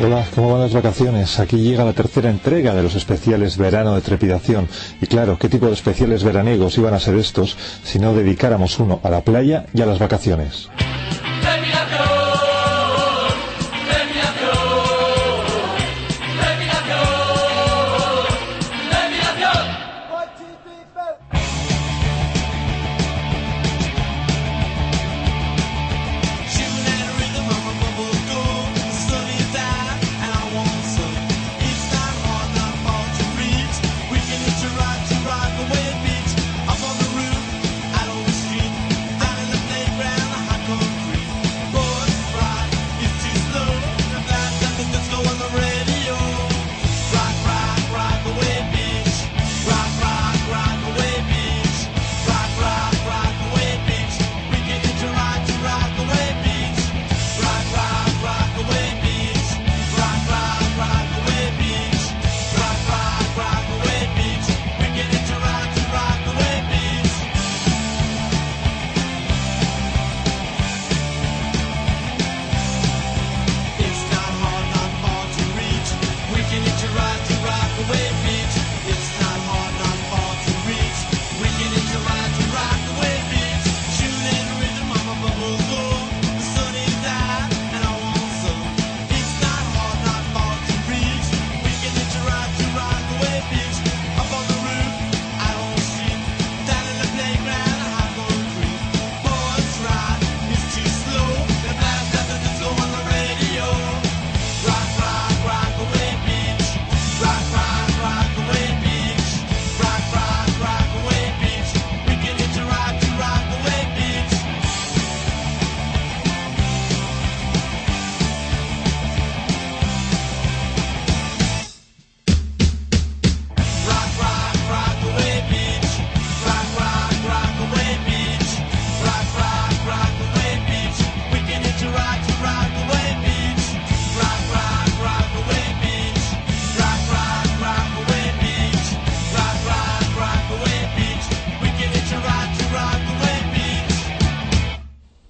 Hola, ¿cómo van las vacaciones? Aquí llega la tercera entrega de los especiales verano de trepidación. Y claro, ¿qué tipo de especiales veraniegos iban a ser estos si no dedicáramos uno a la playa y a las vacaciones?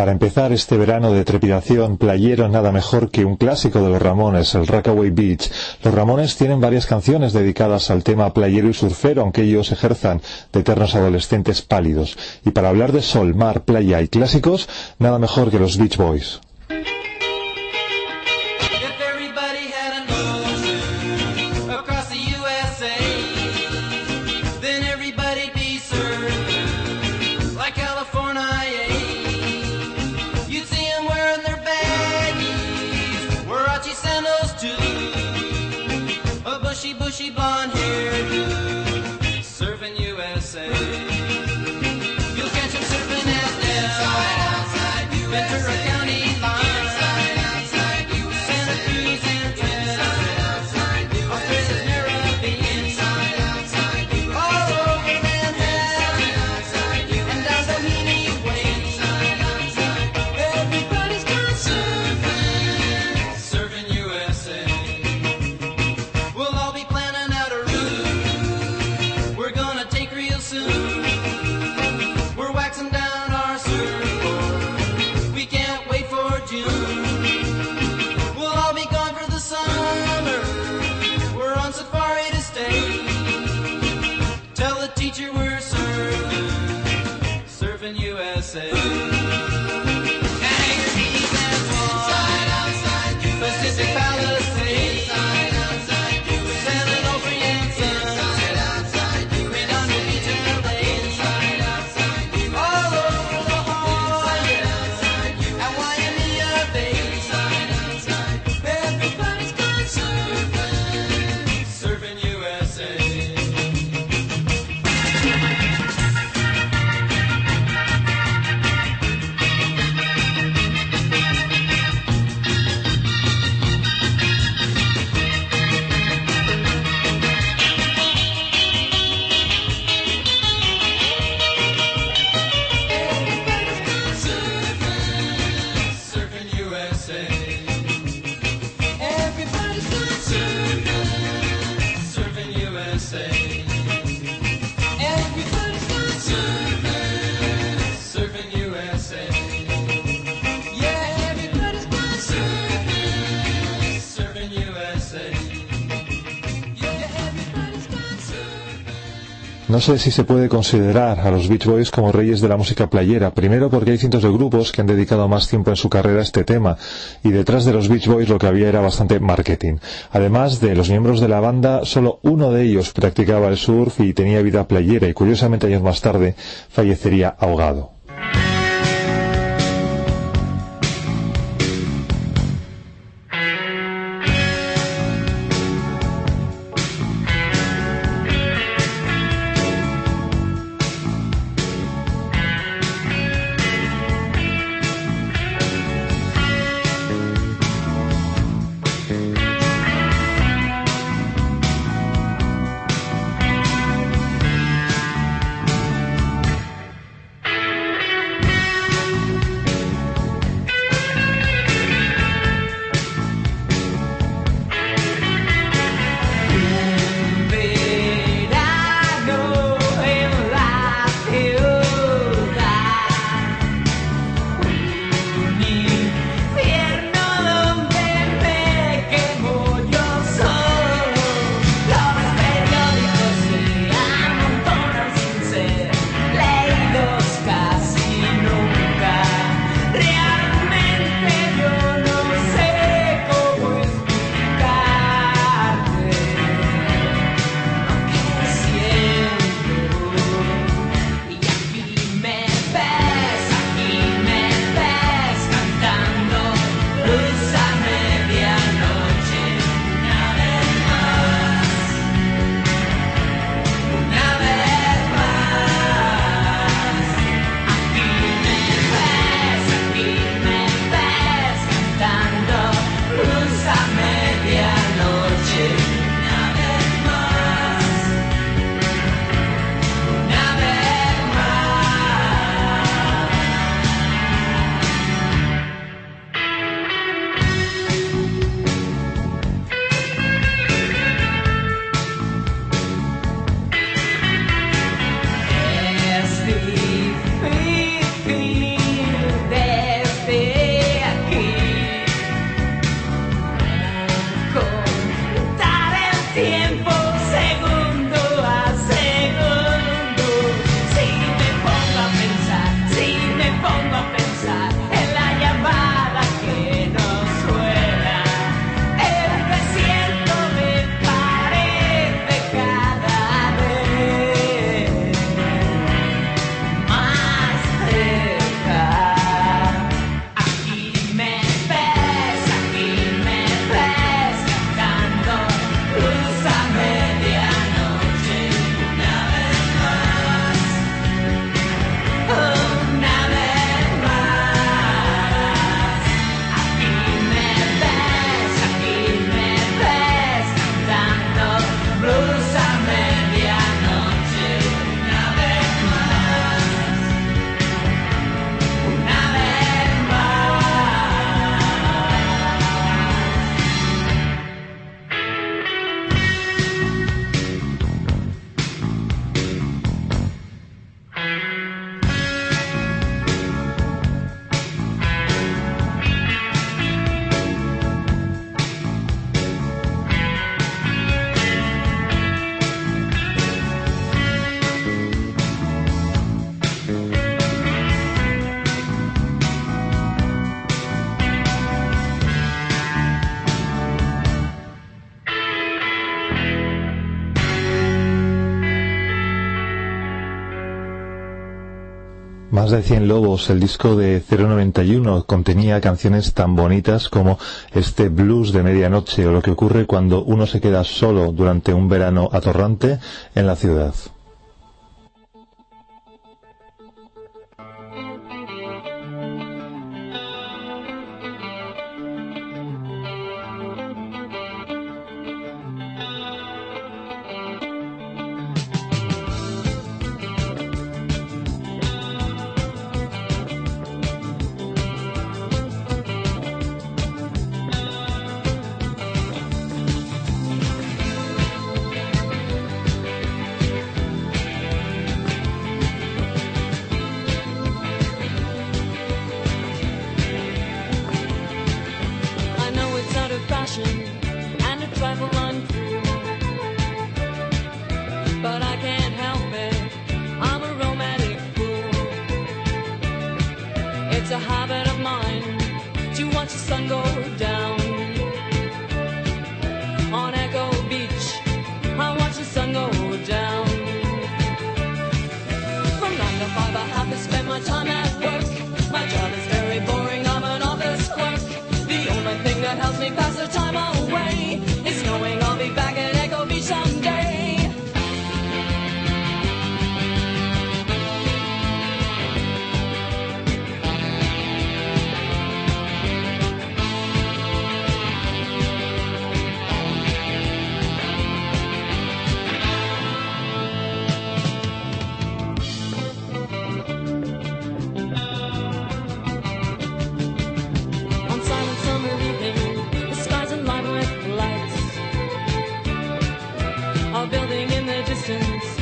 Para empezar este verano de trepidación playero, nada mejor que un clásico de los Ramones, el Rockaway Beach. Los Ramones tienen varias canciones dedicadas al tema playero y surfero, aunque ellos ejerzan de eternos adolescentes pálidos. Y para hablar de sol, mar, playa y clásicos, nada mejor que los Beach Boys. bushy bun. Tell the teacher we're sorry. No sé si se puede considerar a los Beach Boys como reyes de la música playera, primero porque hay cientos de grupos que han dedicado más tiempo en su carrera a este tema, y detrás de los Beach Boys lo que había era bastante marketing. Además de los miembros de la banda, solo uno de ellos practicaba el surf y tenía vida playera, y curiosamente años más tarde fallecería ahogado. Más de 100 lobos, el disco de 091 contenía canciones tan bonitas como este blues de medianoche o lo que ocurre cuando uno se queda solo durante un verano atorrante en la ciudad. distance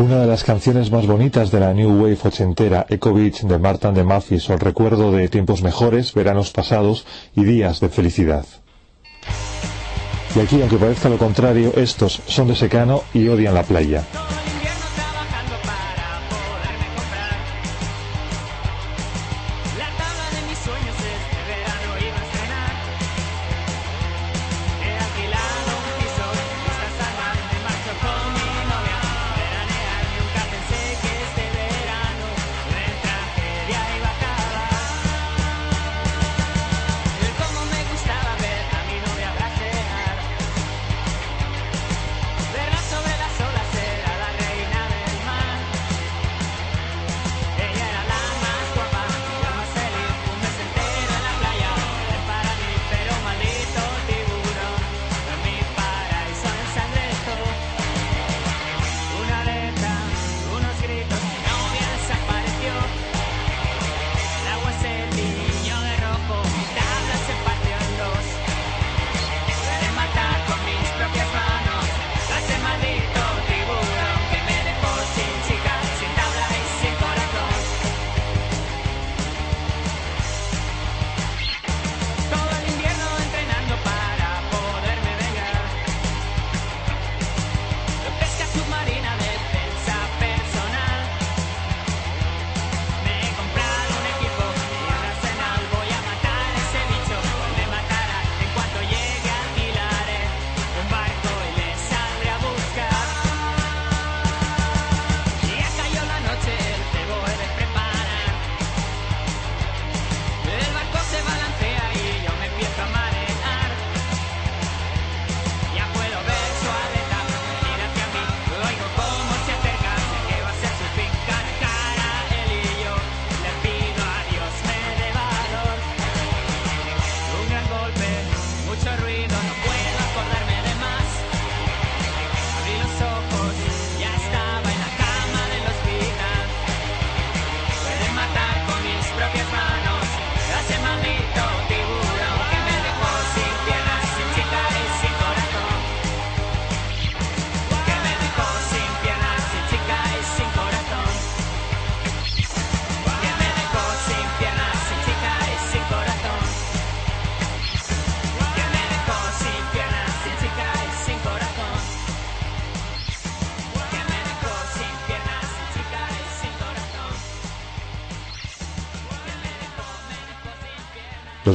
Una de las canciones más bonitas de la New Wave ochentera, Echo Beach de Martin de Mathis, o el recuerdo de tiempos mejores, veranos pasados y días de felicidad. Y aquí, aunque parezca lo contrario, estos son de secano y odian la playa.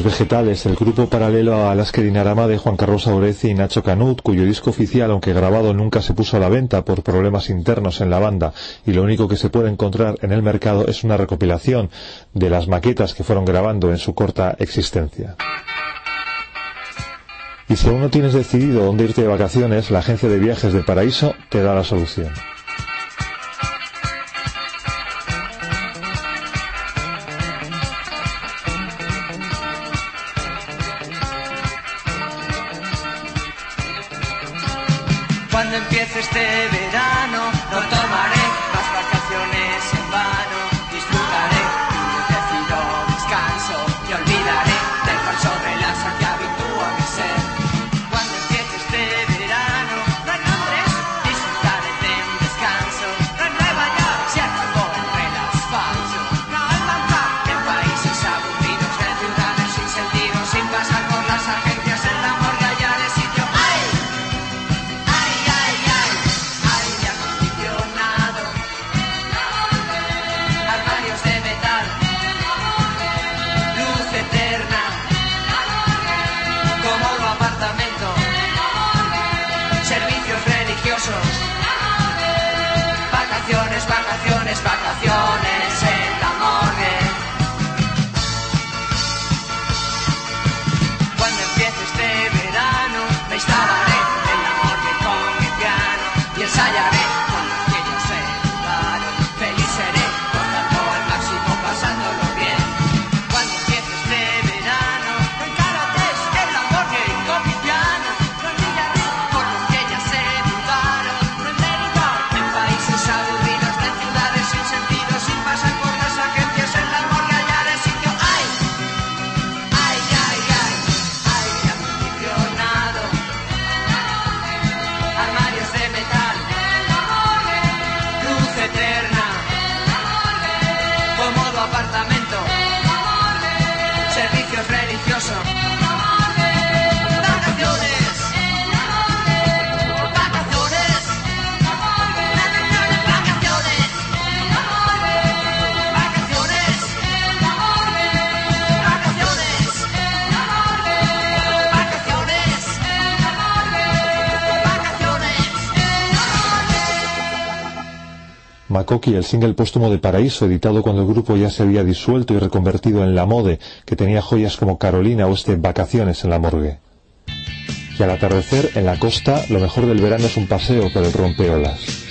Vegetales, el grupo paralelo a Alaska Dinarama de Juan Carlos Aureci y Nacho Canut, cuyo disco oficial, aunque grabado, nunca se puso a la venta por problemas internos en la banda y lo único que se puede encontrar en el mercado es una recopilación de las maquetas que fueron grabando en su corta existencia. Y si aún no tienes decidido dónde irte de vacaciones, la agencia de viajes de Paraíso te da la solución. Makoki, el single póstumo de Paraíso, editado cuando el grupo ya se había disuelto y reconvertido en La Mode, que tenía joyas como Carolina o este Vacaciones en la morgue. Y al atardecer, en la costa, lo mejor del verano es un paseo por el. Rompeolas,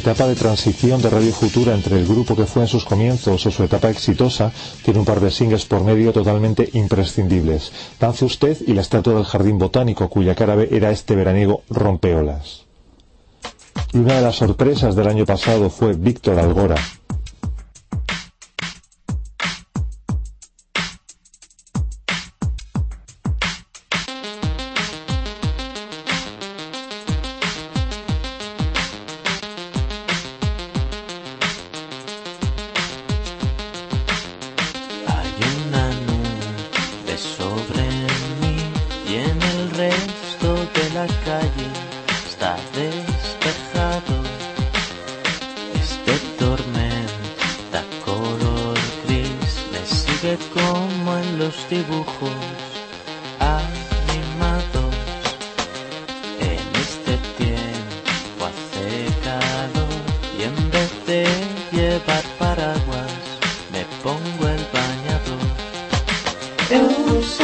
etapa de transición de Radio Futura entre el grupo que fue en sus comienzos o su etapa exitosa tiene un par de singles por medio totalmente imprescindibles. Dance usted y la estatua del Jardín Botánico, cuya cara B era este veraniego rompeolas. Y una de las sorpresas del año pasado fue Víctor Algora,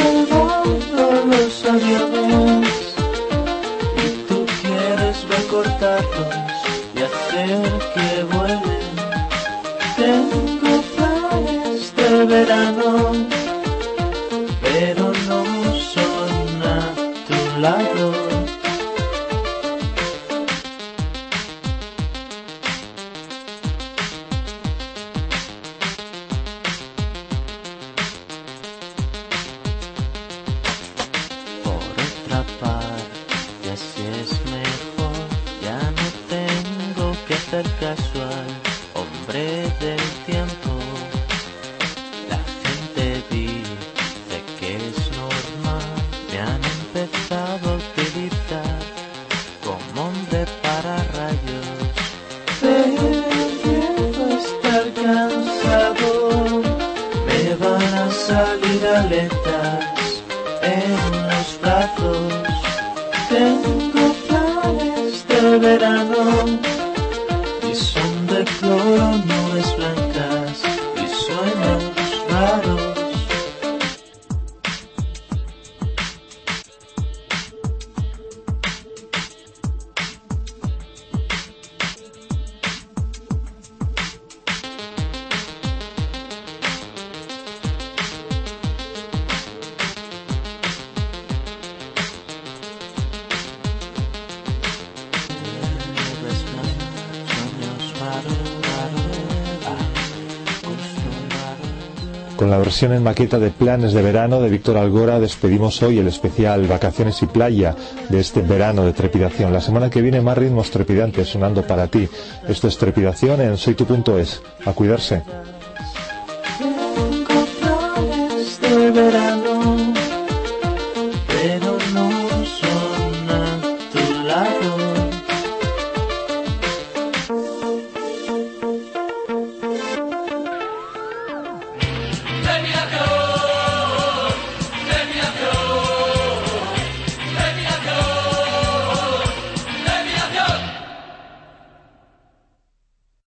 observado los aviones y tú quieres recortarlos y hacer que Con la versión en maqueta de Planes de Verano de Víctor Algora despedimos hoy el especial Vacaciones y Playa de este verano de trepidación. La semana que viene más ritmos trepidantes sonando para ti. Esto es trepidación en soytu.es. A cuidarse.